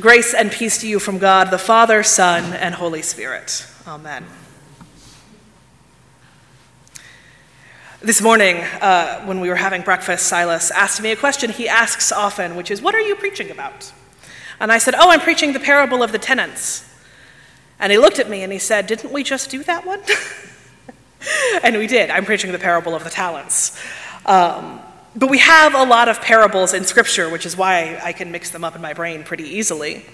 Grace and peace to you from God, the Father, Son, and Holy Spirit. Amen. This morning, uh, when we were having breakfast, Silas asked me a question he asks often, which is, What are you preaching about? And I said, Oh, I'm preaching the parable of the tenants. And he looked at me and he said, Didn't we just do that one? and we did. I'm preaching the parable of the talents. Um, but we have a lot of parables in Scripture, which is why I can mix them up in my brain pretty easily.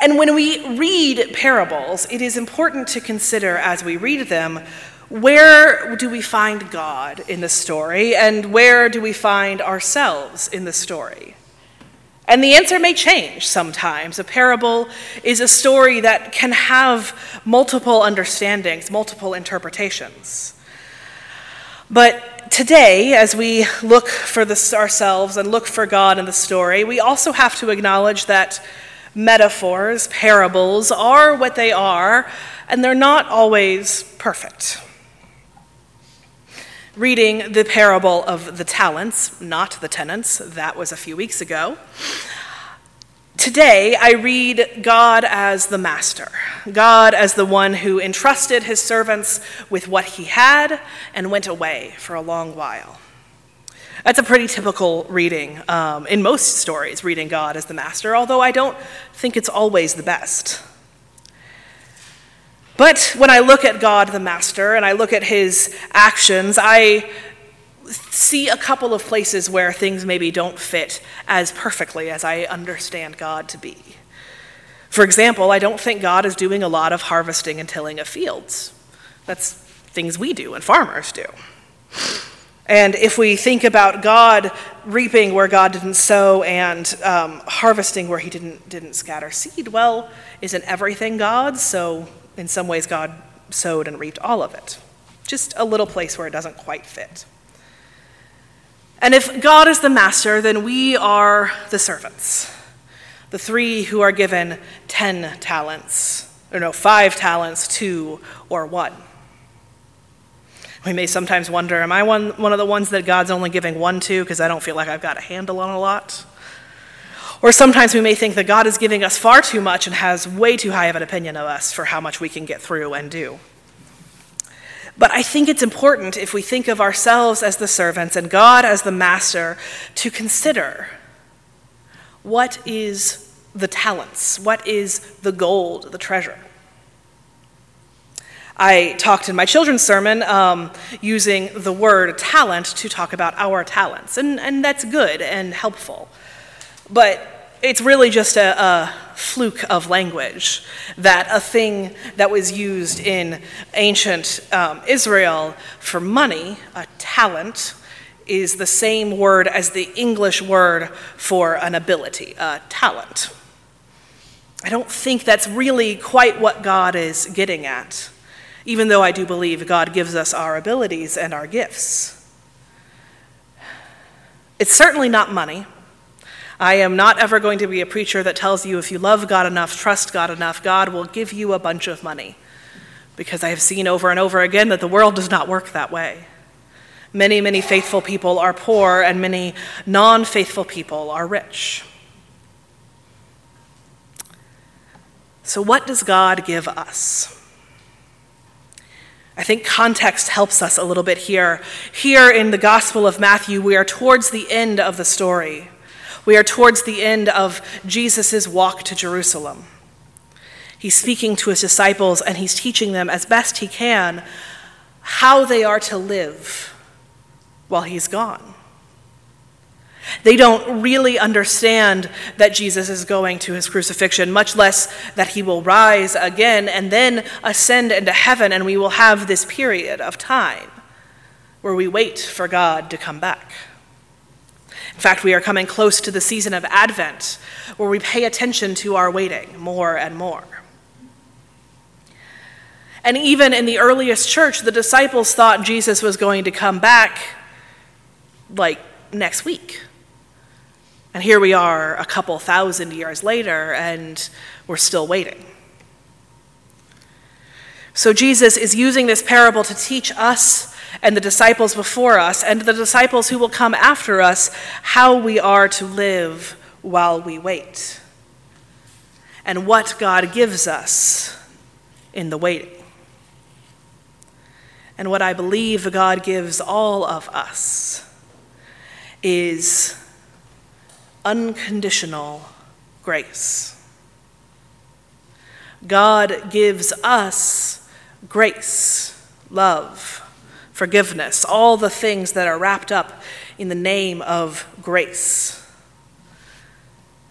And when we read parables, it is important to consider as we read them where do we find God in the story and where do we find ourselves in the story? And the answer may change sometimes. A parable is a story that can have multiple understandings, multiple interpretations. But today, as we look for this ourselves and look for God in the story, we also have to acknowledge that metaphors, parables, are what they are, and they're not always perfect. Reading the parable of the talents, not the tenants, that was a few weeks ago. Today, I read God as the master, God as the one who entrusted his servants with what he had and went away for a long while. That's a pretty typical reading um, in most stories, reading God as the master, although I don't think it's always the best. But when I look at God the master and I look at his actions, I see a couple of places where things maybe don't fit as perfectly as I understand God to be. For example, I don't think God is doing a lot of harvesting and tilling of fields. That's things we do and farmers do. And if we think about God reaping where God didn't sow and um, harvesting where he didn't, didn't scatter seed, well, isn't everything God's? So, in some ways, God sowed and reaped all of it. Just a little place where it doesn't quite fit. And if God is the master, then we are the servants, the three who are given 10 talents, or no, five talents, two, or one. We may sometimes wonder am I one, one of the ones that God's only giving one to because I don't feel like I've got a handle on a lot? Or sometimes we may think that God is giving us far too much and has way too high of an opinion of us for how much we can get through and do. But I think it's important if we think of ourselves as the servants and God as the master to consider what is the talents, what is the gold, the treasure. I talked in my children's sermon um, using the word talent to talk about our talents, and, and that's good and helpful. But it's really just a, a, fluke of language that a thing that was used in ancient um, Israel for money, a talent, is the same word as the English word for an ability, a talent. I don't think that's really quite what God is getting at, even though I do believe God gives us our abilities and our gifts. It's certainly not money. I am not ever going to be a preacher that tells you if you love God enough, trust God enough, God will give you a bunch of money. Because I have seen over and over again that the world does not work that way. Many, many faithful people are poor, and many non faithful people are rich. So, what does God give us? I think context helps us a little bit here. Here in the Gospel of Matthew, we are towards the end of the story. We are towards the end of Jesus' walk to Jerusalem. He's speaking to his disciples and he's teaching them as best he can how they are to live while he's gone. They don't really understand that Jesus is going to his crucifixion, much less that he will rise again and then ascend into heaven, and we will have this period of time where we wait for God to come back. In fact, we are coming close to the season of Advent, where we pay attention to our waiting more and more. And even in the earliest church, the disciples thought Jesus was going to come back like next week. And here we are a couple thousand years later, and we're still waiting. So Jesus is using this parable to teach us and the disciples before us and the disciples who will come after us how we are to live while we wait. and what God gives us in the waiting. And what I believe God gives all of us is unconditional grace. God gives us grace, love, forgiveness, all the things that are wrapped up in the name of grace.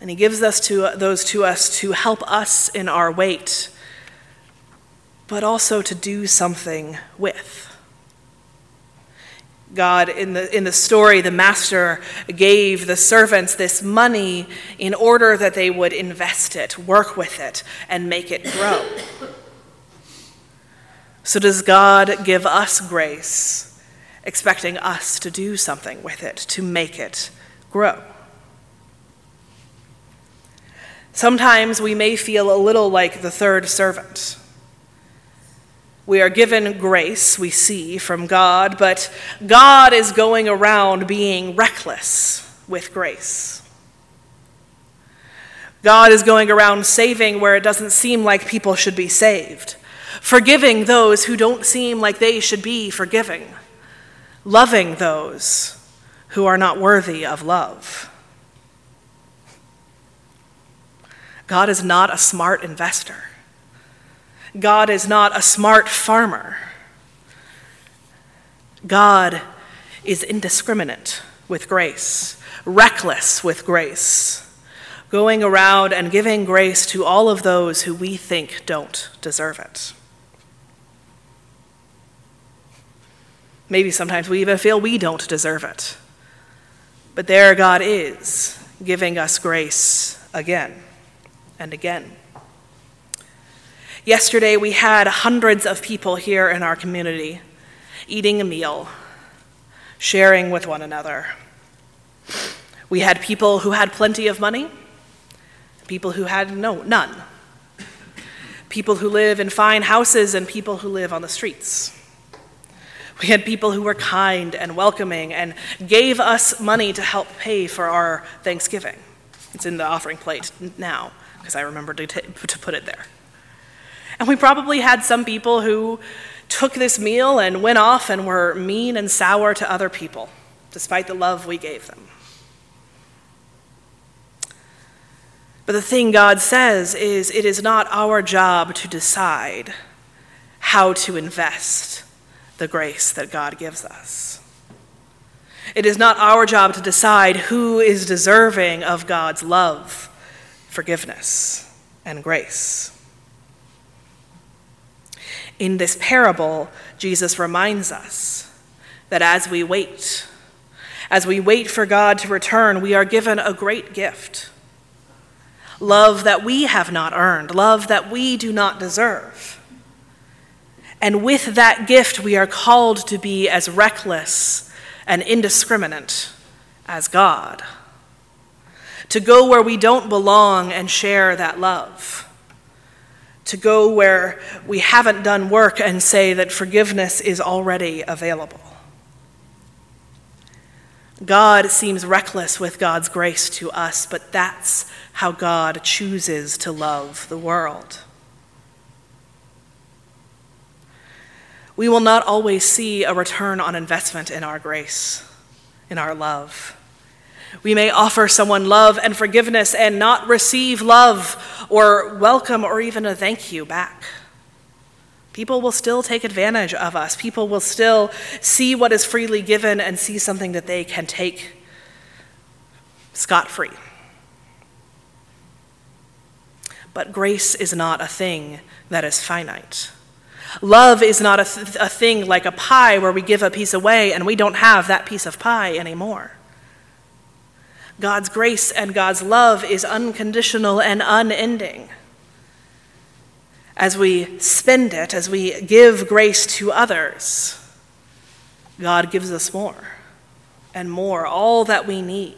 And He gives us to those to us to help us in our wait, but also to do something with. God, in the, in the story, the master gave the servants this money in order that they would invest it, work with it, and make it grow. So, does God give us grace, expecting us to do something with it, to make it grow? Sometimes we may feel a little like the third servant. We are given grace, we see, from God, but God is going around being reckless with grace. God is going around saving where it doesn't seem like people should be saved, forgiving those who don't seem like they should be forgiving, loving those who are not worthy of love. God is not a smart investor. God is not a smart farmer. God is indiscriminate with grace, reckless with grace, going around and giving grace to all of those who we think don't deserve it. Maybe sometimes we even feel we don't deserve it. But there God is, giving us grace again and again. Yesterday, we had hundreds of people here in our community eating a meal, sharing with one another. We had people who had plenty of money, people who had no, none, people who live in fine houses, and people who live on the streets. We had people who were kind and welcoming and gave us money to help pay for our Thanksgiving. It's in the offering plate now, because I remembered to, t- to put it there. And we probably had some people who took this meal and went off and were mean and sour to other people, despite the love we gave them. But the thing God says is it is not our job to decide how to invest the grace that God gives us. It is not our job to decide who is deserving of God's love, forgiveness, and grace. In this parable, Jesus reminds us that as we wait, as we wait for God to return, we are given a great gift love that we have not earned, love that we do not deserve. And with that gift, we are called to be as reckless and indiscriminate as God, to go where we don't belong and share that love to go where we haven't done work and say that forgiveness is already available. God seems reckless with God's grace to us, but that's how God chooses to love the world. We will not always see a return on investment in our grace, in our love. We may offer someone love and forgiveness and not receive love or welcome or even a thank you back. People will still take advantage of us. People will still see what is freely given and see something that they can take scot free. But grace is not a thing that is finite. Love is not a, th- a thing like a pie where we give a piece away and we don't have that piece of pie anymore. God's grace and God's love is unconditional and unending. As we spend it, as we give grace to others, God gives us more and more, all that we need.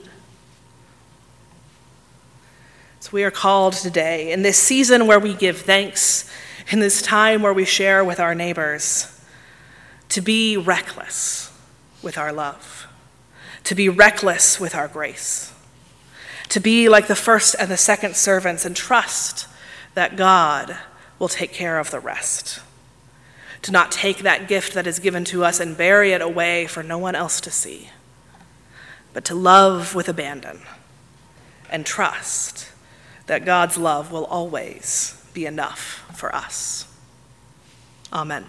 So we are called today, in this season where we give thanks, in this time where we share with our neighbors, to be reckless with our love to be reckless with our grace, to be like the first and the second servants and trust that God will take care of the rest. To not take that gift that is given to us and bury it away for no one else to see, but to love with abandon and trust that God's love will always be enough for us. Amen.